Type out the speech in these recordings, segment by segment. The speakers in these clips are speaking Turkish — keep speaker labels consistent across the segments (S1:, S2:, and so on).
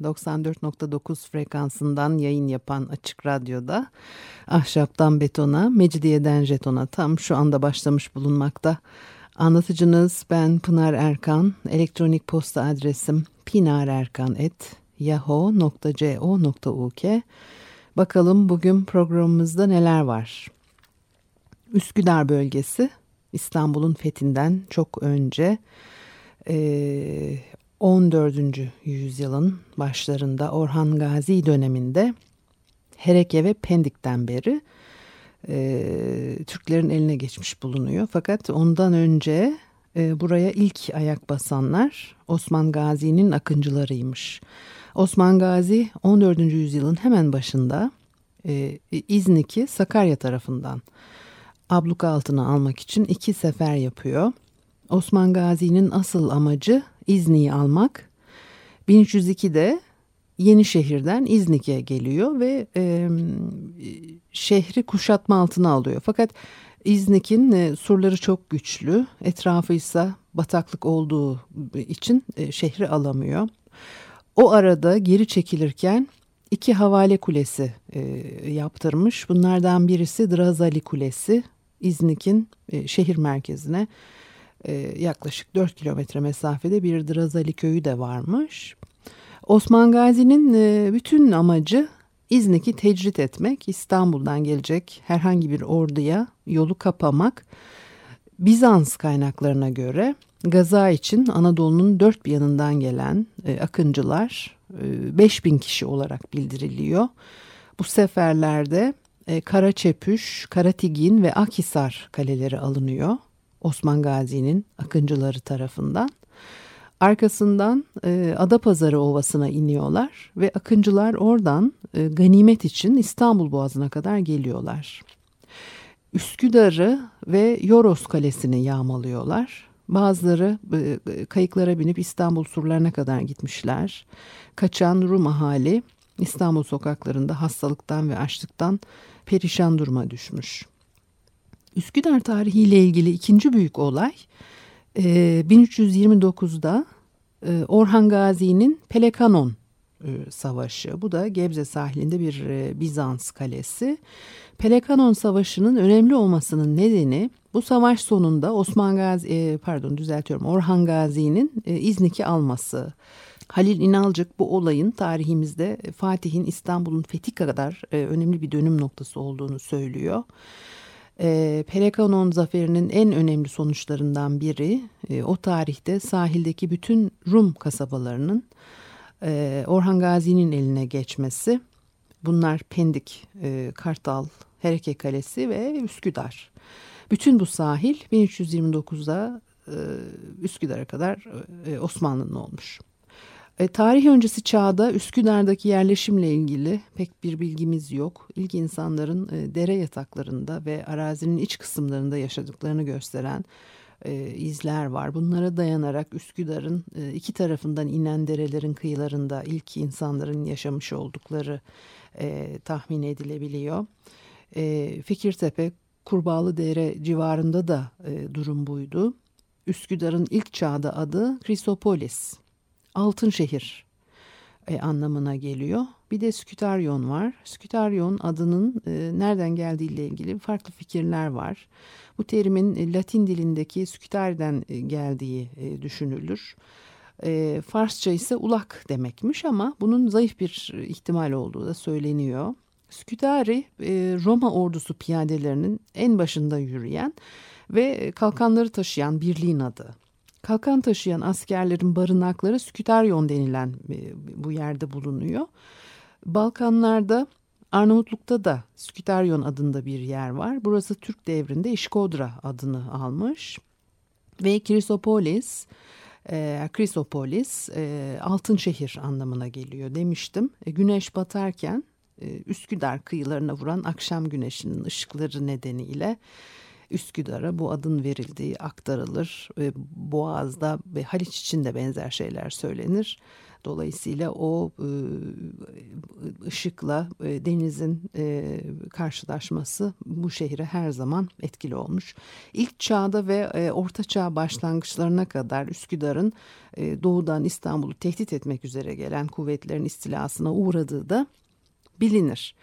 S1: 94.9 frekansından yayın yapan Açık Radyo'da Ahşaptan Betona, Mecidiyeden Jeton'a tam şu anda başlamış bulunmakta. Anlatıcınız ben Pınar Erkan. Elektronik posta adresim pinarerkan.yahoo.co.uk Bakalım bugün programımızda neler var? Üsküdar bölgesi İstanbul'un fethinden çok önce 14. yüzyılın başlarında Orhan Gazi döneminde Hereke ve Pendik'ten beri Türklerin eline geçmiş bulunuyor. Fakat ondan önce buraya ilk ayak basanlar Osman Gazi'nin akıncılarıymış. Osman Gazi 14. yüzyılın hemen başında İznik'i Sakarya tarafından abluka altına almak için iki sefer yapıyor. Osman Gazi'nin asıl amacı İznik'i almak. 1302'de Yenişehir'den İznik'e geliyor ve e, şehri kuşatma altına alıyor. Fakat İznik'in e, surları çok güçlü, etrafı ise bataklık olduğu için e, şehri alamıyor. O arada geri çekilirken iki havale kulesi e, yaptırmış. Bunlardan birisi Drazali Kulesi, İznik'in e, şehir merkezine e, yaklaşık 4 kilometre mesafede bir Drazali köyü de varmış. Osman Gazi'nin e, bütün amacı İznik'i tecrit etmek, İstanbul'dan gelecek herhangi bir orduya yolu kapamak. Bizans kaynaklarına göre Gaza için Anadolu'nun dört bir yanından gelen e, akıncılar e, 5000 kişi olarak bildiriliyor. Bu seferlerde e, Karaçepüş, Karatigin ve Akhisar kaleleri alınıyor Osman Gazi'nin akıncıları tarafından. Arkasından e, Adapazarı Ovası'na iniyorlar ve akıncılar oradan e, ganimet için İstanbul Boğazı'na kadar geliyorlar. Üsküdar'ı ve Yoros Kalesi'ni yağmalıyorlar. Bazıları e, kayıklara binip İstanbul surlarına kadar gitmişler. Kaçan Rum ahali İstanbul sokaklarında hastalıktan ve açlıktan perişan duruma düşmüş. Üsküdar tarihiyle ilgili ikinci büyük olay 1329'da e, e, Orhan Gazi'nin Pelekanon e, Savaşı. Bu da Gebze sahilinde bir Bizans kalesi. Pelekanon Savaşı'nın önemli olmasının nedeni bu savaş sonunda Osman Gazi pardon düzeltiyorum Orhan Gazi'nin İznik'i alması. Halil İnalcık bu olayın tarihimizde Fatih'in İstanbul'un fethi kadar önemli bir dönüm noktası olduğunu söylüyor. E, Pelekanon zaferinin en önemli sonuçlarından biri e, o tarihte sahildeki bütün Rum kasabalarının e, Orhan Gazi'nin eline geçmesi. Bunlar Pendik, e, Kartal, Hereke Kalesi ve Üsküdar. Bütün bu sahil 1329'da e, Üsküdar'a kadar e, Osmanlı'nın olmuş. E, tarih öncesi çağda Üsküdar'daki yerleşimle ilgili pek bir bilgimiz yok. İlk insanların e, dere yataklarında ve arazinin iç kısımlarında yaşadıklarını gösteren e, izler var. Bunlara dayanarak Üsküdar'ın e, iki tarafından inen derelerin kıyılarında ilk insanların yaşamış oldukları e, tahmin edilebiliyor. E, Fikirtepe, Kurbağalı Dere civarında da e, durum buydu. Üsküdar'ın ilk çağda adı Krisopolis altın şehir e, anlamına geliyor. Bir de Skütaryon var. Skütaryon adının e, nereden geldiği ile ilgili farklı fikirler var. Bu terimin e, Latin dilindeki sküterden e, geldiği e, düşünülür. E, Farsça ise ulak demekmiş ama bunun zayıf bir ihtimal olduğu da söyleniyor. Skütari e, Roma ordusu piyadelerinin en başında yürüyen ve kalkanları taşıyan birliğin adı. Kalkan taşıyan askerlerin barınakları Sküteryon denilen e, bu yerde bulunuyor. Balkanlarda Arnavutluk'ta da Sküteryon adında bir yer var. Burası Türk devrinde İşkodra adını almış. Ve Krisopolis E, Krisopolis e, altın şehir anlamına geliyor demiştim. E, güneş batarken e, Üsküdar kıyılarına vuran akşam güneşinin ışıkları nedeniyle Üsküdar'a bu adın verildiği aktarılır. Boğaz'da ve Haliç için de benzer şeyler söylenir. Dolayısıyla o e, ışıkla e, denizin e, karşılaşması bu şehre her zaman etkili olmuş. İlk çağda ve orta çağ başlangıçlarına kadar Üsküdar'ın doğudan İstanbul'u tehdit etmek üzere gelen kuvvetlerin istilasına uğradığı da bilinir.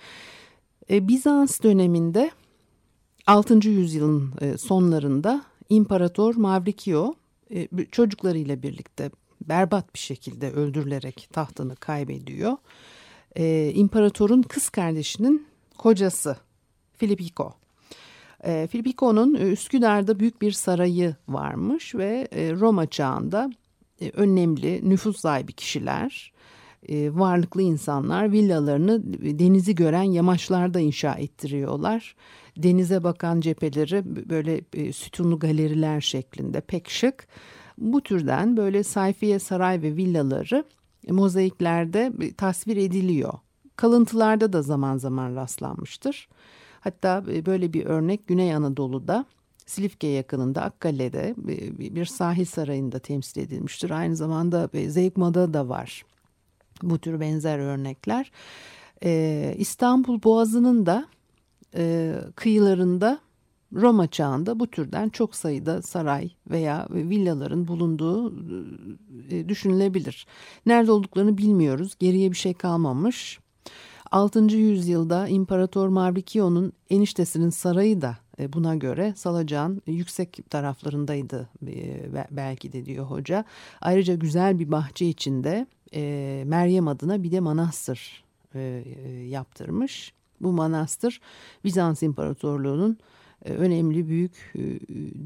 S1: Bizans döneminde 6. yüzyılın sonlarında İmparator Mavrikio çocuklarıyla birlikte berbat bir şekilde öldürülerek tahtını kaybediyor. Ee, imparatorun kız kardeşinin kocası Filipiko. Filipiko'nun e, Üsküdar'da büyük bir sarayı varmış ve e, Roma çağında e, önemli nüfus sahibi kişiler, e, varlıklı insanlar villalarını denizi gören yamaçlarda inşa ettiriyorlar. Denize bakan cepheleri böyle e, sütunlu galeriler şeklinde pek şık. Bu türden böyle sayfiye saray ve villaları mozaiklerde tasvir ediliyor. Kalıntılarda da zaman zaman rastlanmıştır. Hatta e, böyle bir örnek Güney Anadolu'da Silifke yakınında Akkale'de bir sahil sarayında temsil edilmiştir. Aynı zamanda Zeykma'da da var bu tür benzer örnekler. İstanbul Boğazı'nın da kıyılarında Roma çağında bu türden çok sayıda saray veya villaların bulunduğu e, düşünülebilir. Nerede olduklarını bilmiyoruz. Geriye bir şey kalmamış. 6. yüzyılda İmparator Mavrikio'nun eniştesinin sarayı da e, buna göre Salacağın yüksek taraflarındaydı e, belki de diyor hoca. Ayrıca güzel bir bahçe içinde Meryem adına bir de manastır yaptırmış. Bu manastır Bizans İmparatorluğu'nun e, önemli büyük e,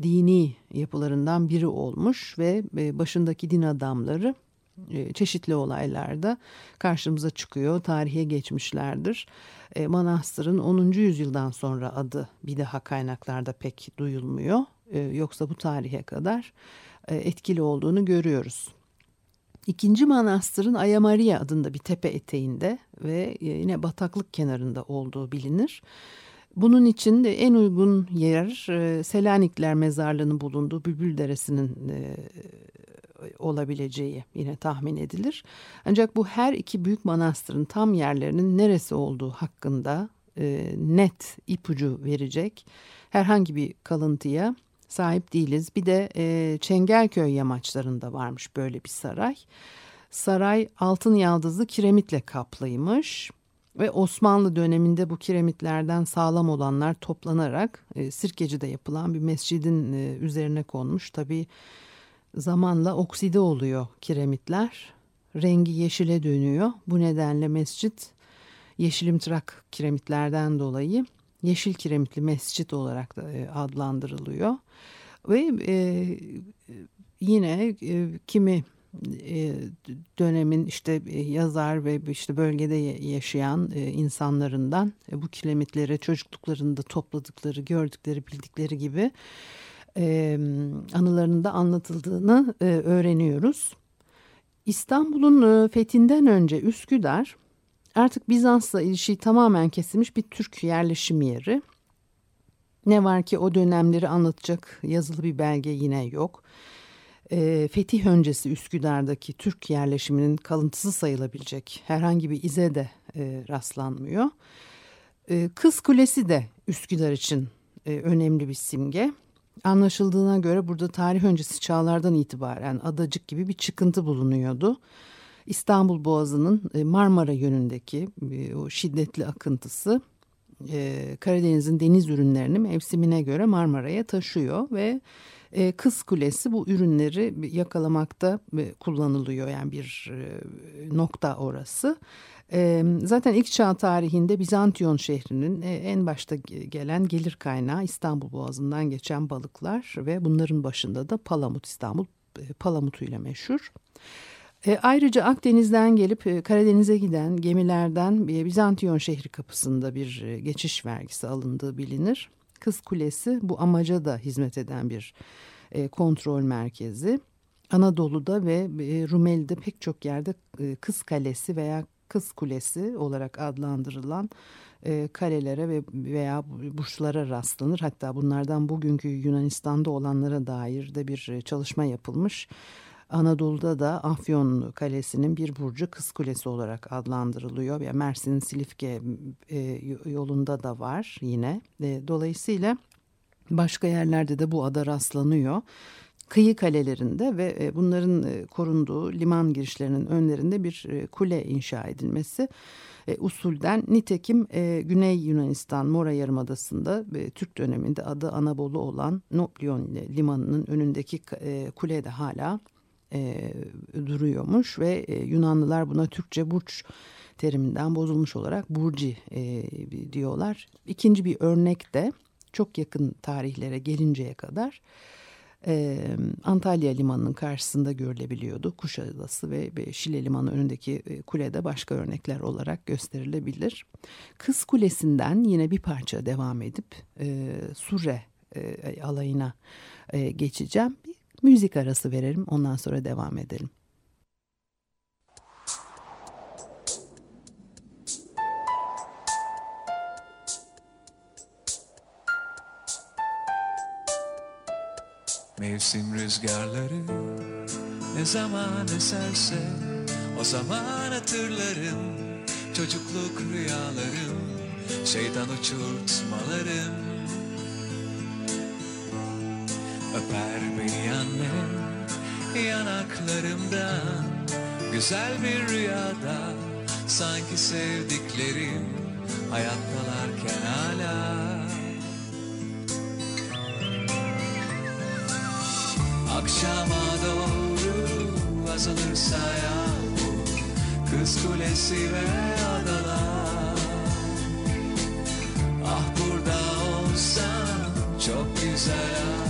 S1: dini yapılarından biri olmuş ve e, başındaki din adamları çeşitli olaylarda karşımıza çıkıyor, tarihe geçmişlerdir. Manastırın 10. yüzyıldan sonra adı bir daha kaynaklarda pek duyulmuyor. Yoksa bu tarihe kadar etkili olduğunu görüyoruz. İkinci manastırın Ayamaria adında bir tepe eteğinde ve yine bataklık kenarında olduğu bilinir. Bunun için de en uygun yer e, Selanikler mezarlığının bulunduğu Bülbül Deresi'nin e, olabileceği yine tahmin edilir. Ancak bu her iki büyük manastırın tam yerlerinin neresi olduğu hakkında e, net ipucu verecek herhangi bir kalıntıya sahip değiliz. Bir de e, Çengelköy yamaçlarında varmış böyle bir saray. Saray altın yaldızlı kiremitle kaplıymış. Ve Osmanlı döneminde bu kiremitlerden sağlam olanlar toplanarak e, Sirkeci'de yapılan bir mescidin e, üzerine konmuş. Tabi zamanla okside oluyor kiremitler. Rengi yeşile dönüyor. Bu nedenle mescit yeşilimtırak kiremitlerden dolayı yeşil kiremitli mescit olarak da e, adlandırılıyor. Ve e, yine e, kimi e, dönemin işte e, yazar ve işte bölgede yaşayan e, insanlarından bu kilometreleri çocukluklarında topladıkları, gördükleri, bildikleri gibi anılarında anlatıldığını öğreniyoruz. İstanbul'un fethinden önce Üsküdar artık Bizans'la ilişiği tamamen kesilmiş bir Türk yerleşim yeri. Ne var ki o dönemleri anlatacak yazılı bir belge yine yok e, fetih öncesi Üsküdar'daki Türk yerleşiminin kalıntısı sayılabilecek herhangi bir ize de e, rastlanmıyor. E, Kız Kulesi de Üsküdar için e, önemli bir simge. Anlaşıldığına göre burada tarih öncesi çağlardan itibaren adacık gibi bir çıkıntı bulunuyordu. İstanbul Boğazı'nın e, Marmara yönündeki e, o şiddetli akıntısı e, Karadeniz'in deniz ürünlerini mevsimine göre Marmara'ya taşıyor ve Kız Kulesi bu ürünleri yakalamakta kullanılıyor yani bir nokta orası. Zaten ilk çağ tarihinde Bizantiyon şehrinin en başta gelen gelir kaynağı İstanbul Boğazı'ndan geçen balıklar ve bunların başında da Palamut İstanbul Palamut'uyla meşhur. ayrıca Akdeniz'den gelip Karadeniz'e giden gemilerden Bizantiyon şehri kapısında bir geçiş vergisi alındığı bilinir. Kız Kulesi bu amaca da hizmet eden bir e, kontrol merkezi. Anadolu'da ve e, Rumeli'de pek çok yerde e, Kız Kalesi veya Kız Kulesi olarak adlandırılan e, kalelere ve veya burçlara rastlanır. Hatta bunlardan bugünkü Yunanistan'da olanlara dair de bir çalışma yapılmış. Anadolu'da da Afyon Kalesi'nin bir burcu Kız Kulesi olarak adlandırılıyor. Yani Mersin'in Silifke yolunda da var yine. dolayısıyla başka yerlerde de bu ada rastlanıyor kıyı kalelerinde ve e, bunların e, korunduğu liman girişlerinin önlerinde bir e, kule inşa edilmesi usulden nitekim Güney Yunanistan Mora Yarımadası'nda Türk döneminde adı Anabolu olan Noplyon limanının önündeki kule de hala duruyormuş ve Yunanlılar buna Türkçe burç teriminden bozulmuş olarak burci diyorlar. İkinci bir örnek de çok yakın tarihlere gelinceye kadar e, Antalya Limanı'nın karşısında görülebiliyordu. Kuşadası ve Şile Limanı önündeki e, kulede başka örnekler olarak gösterilebilir. Kız Kulesi'nden yine bir parça devam edip e, Sure e, alayına e, geçeceğim. Bir müzik arası verelim ondan sonra devam edelim.
S2: Mevsim rüzgarları ne zaman eserse o zaman hatırlarım. Çocukluk rüyalarım şeytan uçurtmalarım. Öper beni annem yanaklarımdan. Güzel bir rüyada sanki sevdiklerim hayattalarken hala Akşama doğru azalırsa yağmur Kız kulesi ve adalar. Ah burada olsam çok güzel hayat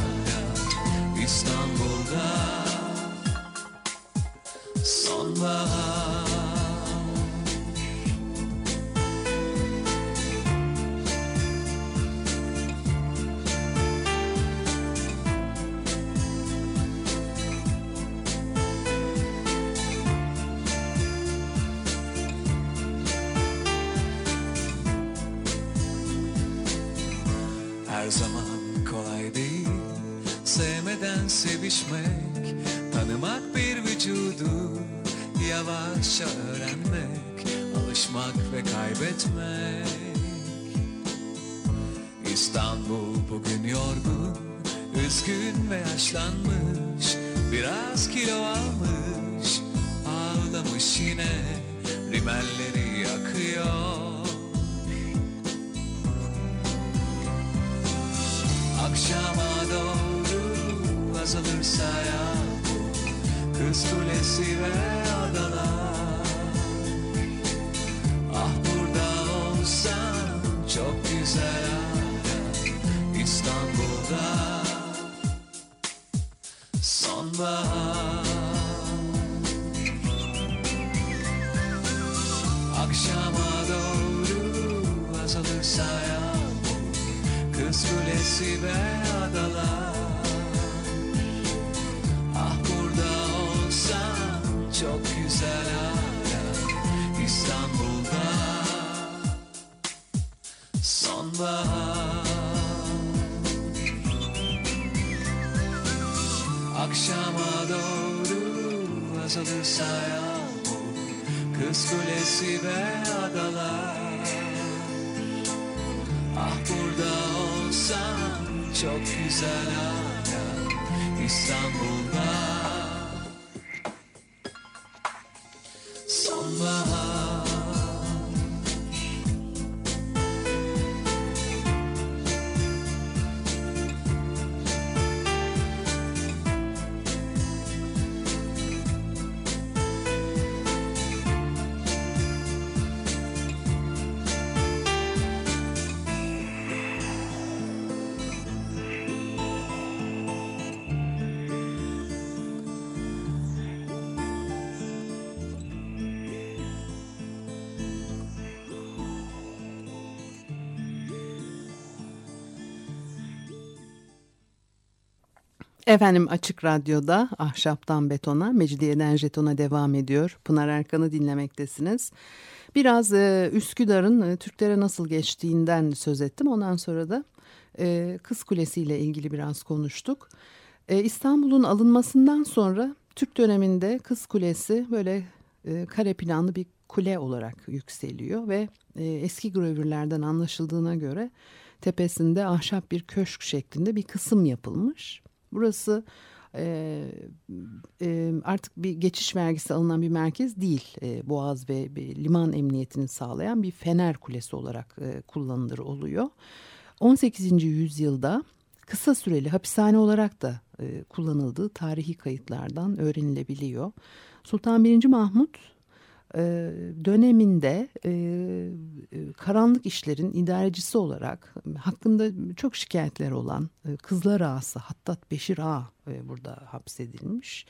S2: yaşlanmış Biraz kilo almış Ağlamış yine Rimelleri yakıyor. Akşama doğru azalırsa yağmur Kız kulesi ve adalar. Ah burada olsam çok güzel Kız kulesi ve adalar. Ah burada olsam çok güzel hayat İstanbul'da
S1: Efendim Açık Radyo'da Ahşaptan Betona, Mecidiyeden Jeton'a devam ediyor. Pınar Erkan'ı dinlemektesiniz. Biraz e, Üsküdar'ın e, Türklere nasıl geçtiğinden söz ettim. Ondan sonra da e, Kız Kulesi ile ilgili biraz konuştuk. E, İstanbul'un alınmasından sonra Türk döneminde Kız Kulesi böyle e, kare planlı bir kule olarak yükseliyor ve e, eski gravürlerden anlaşıldığına göre tepesinde ahşap bir köşk şeklinde bir kısım yapılmış. Burası e, artık bir geçiş vergisi alınan bir merkez değil. E, Boğaz ve liman emniyetini sağlayan bir fener kulesi olarak e, kullanılır oluyor. 18. yüzyılda kısa süreli hapishane olarak da e, kullanıldığı tarihi kayıtlardan öğrenilebiliyor. Sultan 1. Mahmut e, döneminde e, e, karanlık işlerin idarecisi olarak hakkında çok şikayetler olan Kızlar Ağası Hattat Beşir Ağa burada hapsedilmiş.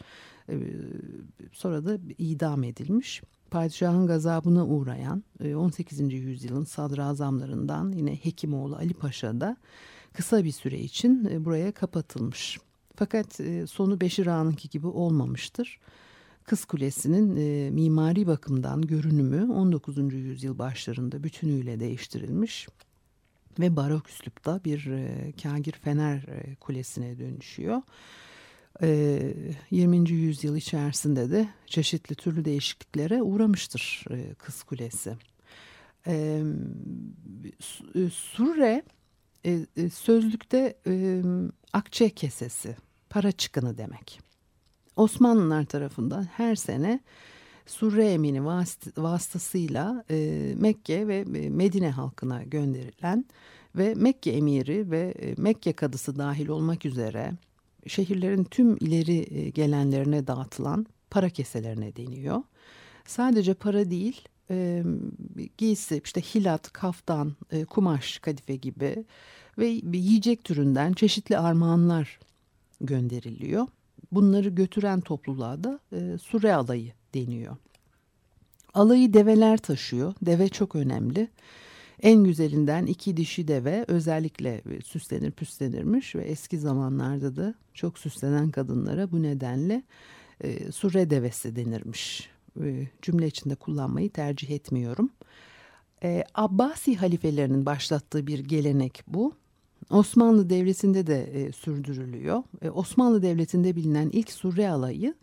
S1: Sonra da idam edilmiş. Padişahın gazabına uğrayan 18. yüzyılın sadrazamlarından yine Hekimoğlu Ali Paşa da kısa bir süre için buraya kapatılmış. Fakat sonu Beşir Ağa'nınki gibi olmamıştır. Kız Kulesi'nin e, mimari bakımdan görünümü 19. yüzyıl başlarında bütünüyle değiştirilmiş ve barok üslupta bir e, kagir fener e, kulesine dönüşüyor. E, 20. yüzyıl içerisinde de çeşitli türlü değişikliklere uğramıştır e, Kız Kulesi. E, e Surre e, e, sözlükte e, akçe kesesi, para çıkını demek. Osmanlılar tarafından her sene Surre Emini vasıtasıyla e, Mekke ve e, Medine halkına gönderilen ve Mekke emiri ve e, Mekke kadısı dahil olmak üzere şehirlerin tüm ileri e, gelenlerine dağıtılan para keselerine deniyor. Sadece para değil e, giysi işte hilat, kaftan, e, kumaş, kadife gibi ve yiyecek türünden çeşitli armağanlar gönderiliyor. Bunları götüren topluluğa da e, sure alayı deniyor. Alayı develer taşıyor. Deve çok önemli. En güzelinden iki dişi deve özellikle süslenir püslenirmiş ve eski zamanlarda da çok süslenen kadınlara bu nedenle e, sure devesi denirmiş. E, cümle içinde kullanmayı tercih etmiyorum. E, Abbasi halifelerinin başlattığı bir gelenek bu. Osmanlı Devleti'nde de e, sürdürülüyor. E, Osmanlı Devleti'nde bilinen ilk surre alayı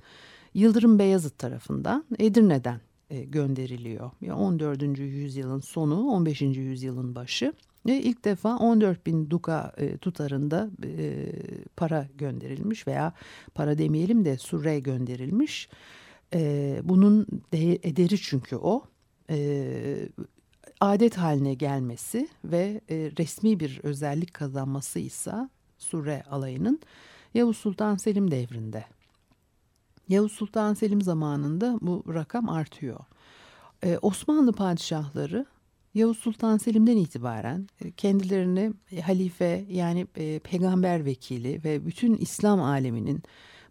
S1: Yıldırım Beyazıt tarafından Edirne'den e, gönderiliyor. 14. yüzyılın sonu 15. yüzyılın başı ve ilk defa 14 bin duka e, tutarında e, para gönderilmiş veya para demeyelim de surre gönderilmiş. E, bunun de, ederi çünkü o. E, adet haline gelmesi ve e, resmi bir özellik kazanması ise Sure alayının Yavuz Sultan Selim devrinde. Yavuz Sultan Selim zamanında bu rakam artıyor. Ee, Osmanlı padişahları Yavuz Sultan Selim'den itibaren e, kendilerini halife yani e, peygamber vekili ve bütün İslam aleminin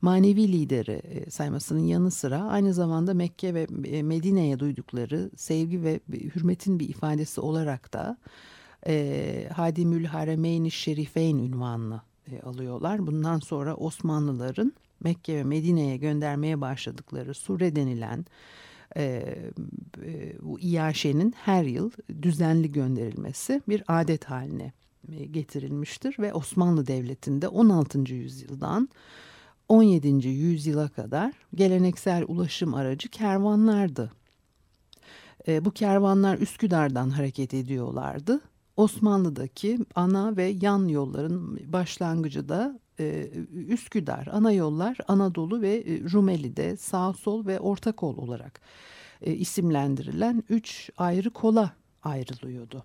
S1: manevi lideri e, saymasının yanı sıra aynı zamanda Mekke ve e, Medine'ye duydukları sevgi ve hürmetin bir ifadesi olarak da e, Hadimül Haremeyn-i Şerifeyn ünvanını e, alıyorlar. Bundan sonra Osmanlıların Mekke ve Medine'ye göndermeye başladıkları Sure denilen e, e, bu İyaşe'nin her yıl düzenli gönderilmesi bir adet haline e, getirilmiştir ve Osmanlı Devleti'nde 16. yüzyıldan 17. yüzyıla kadar geleneksel ulaşım aracı kervanlardı. E, bu kervanlar Üsküdar'dan hareket ediyorlardı. Osmanlı'daki ana ve yan yolların başlangıcı da e, Üsküdar. Ana yollar Anadolu ve e, Rumeli'de sağ sol ve orta kol olarak e, isimlendirilen üç ayrı kola ayrılıyordu.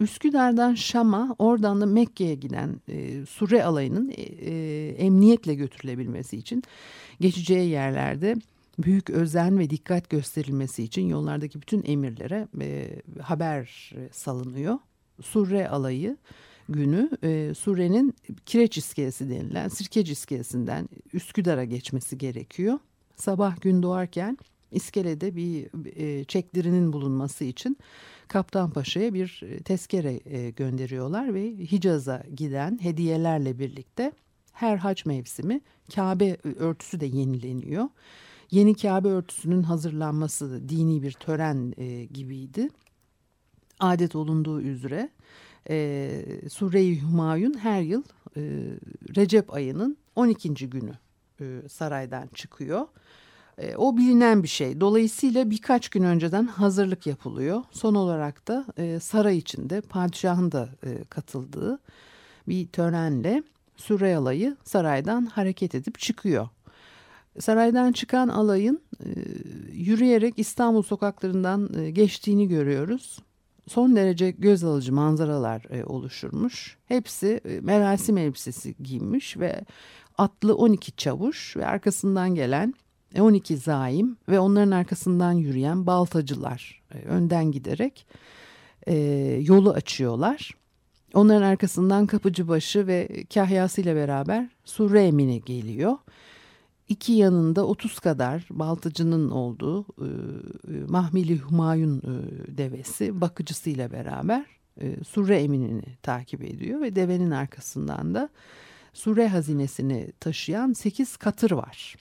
S1: Üsküdar'dan Şam'a oradan da Mekke'ye giden e, Sure alayının e, e, emniyetle götürülebilmesi için geçeceği yerlerde büyük özen ve dikkat gösterilmesi için yollardaki bütün emirlere e, haber salınıyor. Surre alayı günü e, Surre'nin Kireç iskelesi denilen Sirkeci iskelesinden Üsküdar'a geçmesi gerekiyor. Sabah gün doğarken iskelede bir e, çekdirinin bulunması için Kaptan Paşa'ya bir e, tezkere e, gönderiyorlar ve Hicaz'a giden hediyelerle birlikte her hac mevsimi Kabe örtüsü de yenileniyor. Yeni Kabe örtüsünün hazırlanması dini bir tören e, gibiydi. Adet olunduğu üzere e, Sure-i Humayun her yıl e, Recep ayının 12. günü e, saraydan çıkıyor. E, o bilinen bir şey. Dolayısıyla birkaç gün önceden hazırlık yapılıyor. Son olarak da e, saray içinde padişahın da e, katıldığı bir törenle Süre alayı saraydan hareket edip çıkıyor. Saraydan çıkan alayın e, yürüyerek İstanbul sokaklarından e, geçtiğini görüyoruz. Son derece göz alıcı manzaralar e, oluşurmuş. Hepsi e, merasim elbisesi giymiş ve atlı 12 çavuş ve arkasından gelen 12 zaim ve onların arkasından yürüyen baltacılar e, önden giderek e, yolu açıyorlar. Onların arkasından kapıcıbaşı ve kahyasıyla beraber Surre Emine geliyor. İki yanında 30 kadar baltacının olduğu e, Mahmili Humayun e, devesi bakıcısıyla beraber e, Surre Emin'ini takip ediyor ve devenin arkasından da Sure hazinesini taşıyan 8 katır var.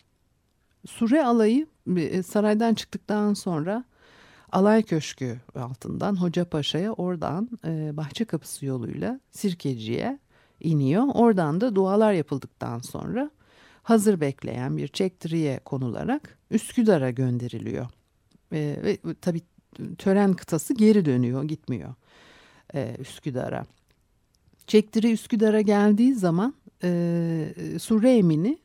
S1: Sure alayı e, saraydan çıktıktan sonra Alay Köşkü altından Hoca Paşa'ya oradan e, Bahçe Kapısı yoluyla Sirkeci'ye iniyor. Oradan da dualar yapıldıktan sonra hazır bekleyen bir çektiriye konularak Üsküdar'a gönderiliyor. E, ve tabii tören kıtası geri dönüyor, gitmiyor e, Üsküdar'a. Çektiri Üsküdar'a geldiği zaman e, Surre Emini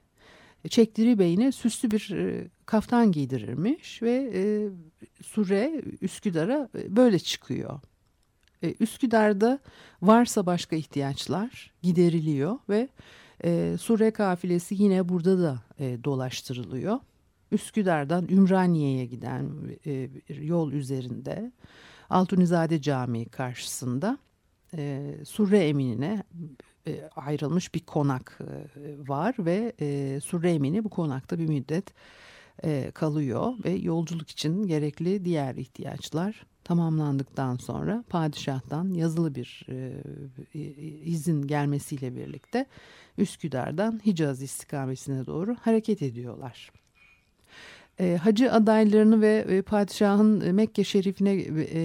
S1: Çektiri Bey'ine süslü bir e, kaftan giydirirmiş ve e, Sure Üsküdar'a e, böyle çıkıyor. Üsküdar'da varsa başka ihtiyaçlar gideriliyor ve Sure kafilesi yine burada da dolaştırılıyor. Üsküdar'dan Ümraniye'ye giden e, yol üzerinde Altunizade Camii karşısında e, Surre Emini'ne e, ayrılmış bir konak e, var ve e, bu konakta bir müddet e, kalıyor ve yolculuk için gerekli diğer ihtiyaçlar tamamlandıktan sonra padişahtan yazılı bir izin gelmesiyle birlikte Üsküdar'dan Hicaz istikametine doğru hareket ediyorlar. E, hacı adaylarını ve e, padişahın e, Mekke şerifine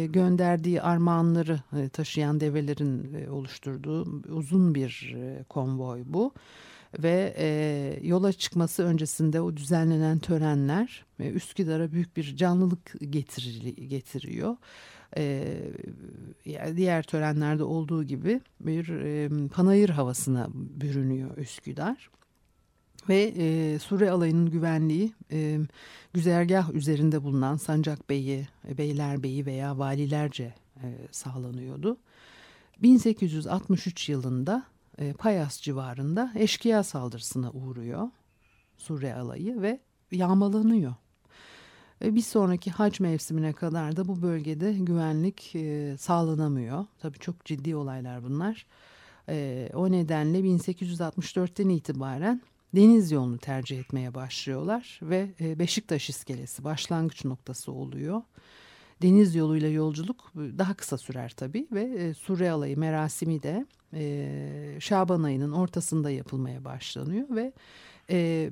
S1: gönderdiği armağanları taşıyan develerin oluşturduğu uzun bir e, konvoy bu. Ve yola çıkması öncesinde o düzenlenen törenler Üsküdar'a büyük bir canlılık getir, getiriyor. Diğer törenlerde olduğu gibi bir panayır havasına bürünüyor Üsküdar ve e, Sure alayının güvenliği e, güzergah üzerinde bulunan Sancak Bey'i, e, Beylerbeyi veya valilerce e, sağlanıyordu. 1863 yılında e, Payas civarında eşkıya saldırısına uğruyor Sure alayı ve yağmalanıyor. E, bir sonraki hac mevsimine kadar da bu bölgede güvenlik e, sağlanamıyor. Tabii çok ciddi olaylar bunlar. E, o nedenle 1864'ten itibaren deniz yolunu tercih etmeye başlıyorlar ve e, Beşiktaş iskelesi başlangıç noktası oluyor. Deniz yoluyla yolculuk e, daha kısa sürer tabii ve e, Sure alayı merasimi de Şaban ayının ortasında yapılmaya başlanıyor ve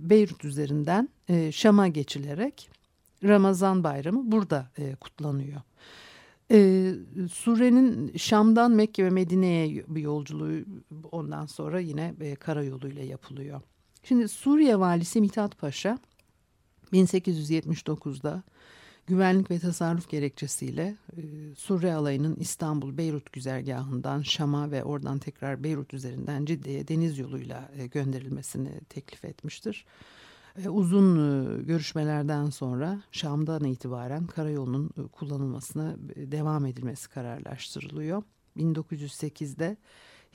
S1: Beyrut üzerinden Şam'a geçilerek Ramazan bayramı burada kutlanıyor. Ee, Sure'nin Şam'dan Mekke ve Medine'ye bir yolculuğu ondan sonra yine e, karayoluyla yapılıyor. Şimdi Suriye valisi Mithat Paşa 1879'da güvenlik ve tasarruf gerekçesiyle e, Suriye alayının İstanbul Beyrut güzergahından Şam'a ve oradan tekrar Beyrut üzerinden Cidde'ye deniz yoluyla e, gönderilmesini teklif etmiştir. E, uzun görüşmelerden sonra Şam'dan itibaren karayolunun kullanılmasına devam edilmesi kararlaştırılıyor. 1908'de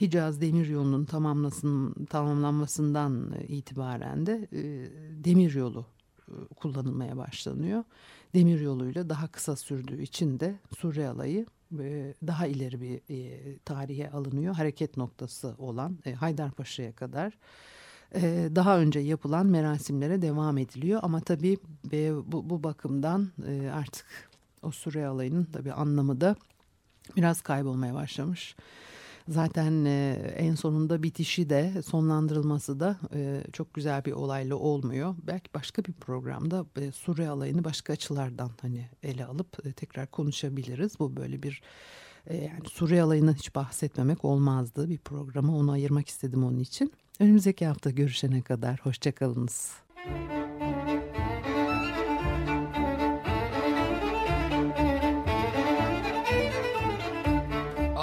S1: Hicaz Demiryolu'nun tamamlanmasından itibaren de e, demiryolu e, kullanılmaya başlanıyor. Demiryoluyla daha kısa sürdüğü için de Suriye alayı e, daha ileri bir e, tarihe alınıyor. Hareket noktası olan e, Haydarpaşa'ya kadar e, daha önce yapılan merasimlere devam ediliyor. Ama tabii e, bu, bu bakımdan e, artık o Suriye alayının tabii anlamı da biraz kaybolmaya başlamış. Zaten e, en sonunda bitişi de sonlandırılması da e, çok güzel bir olayla olmuyor. Belki başka bir programda e, Suriye alayını başka açılardan hani ele alıp e, tekrar konuşabiliriz. Bu böyle bir e, yani Suriye alayından hiç bahsetmemek olmazdı. Bir programı onu ayırmak istedim onun için. Önümüzdeki hafta görüşene kadar hoşçakalınız.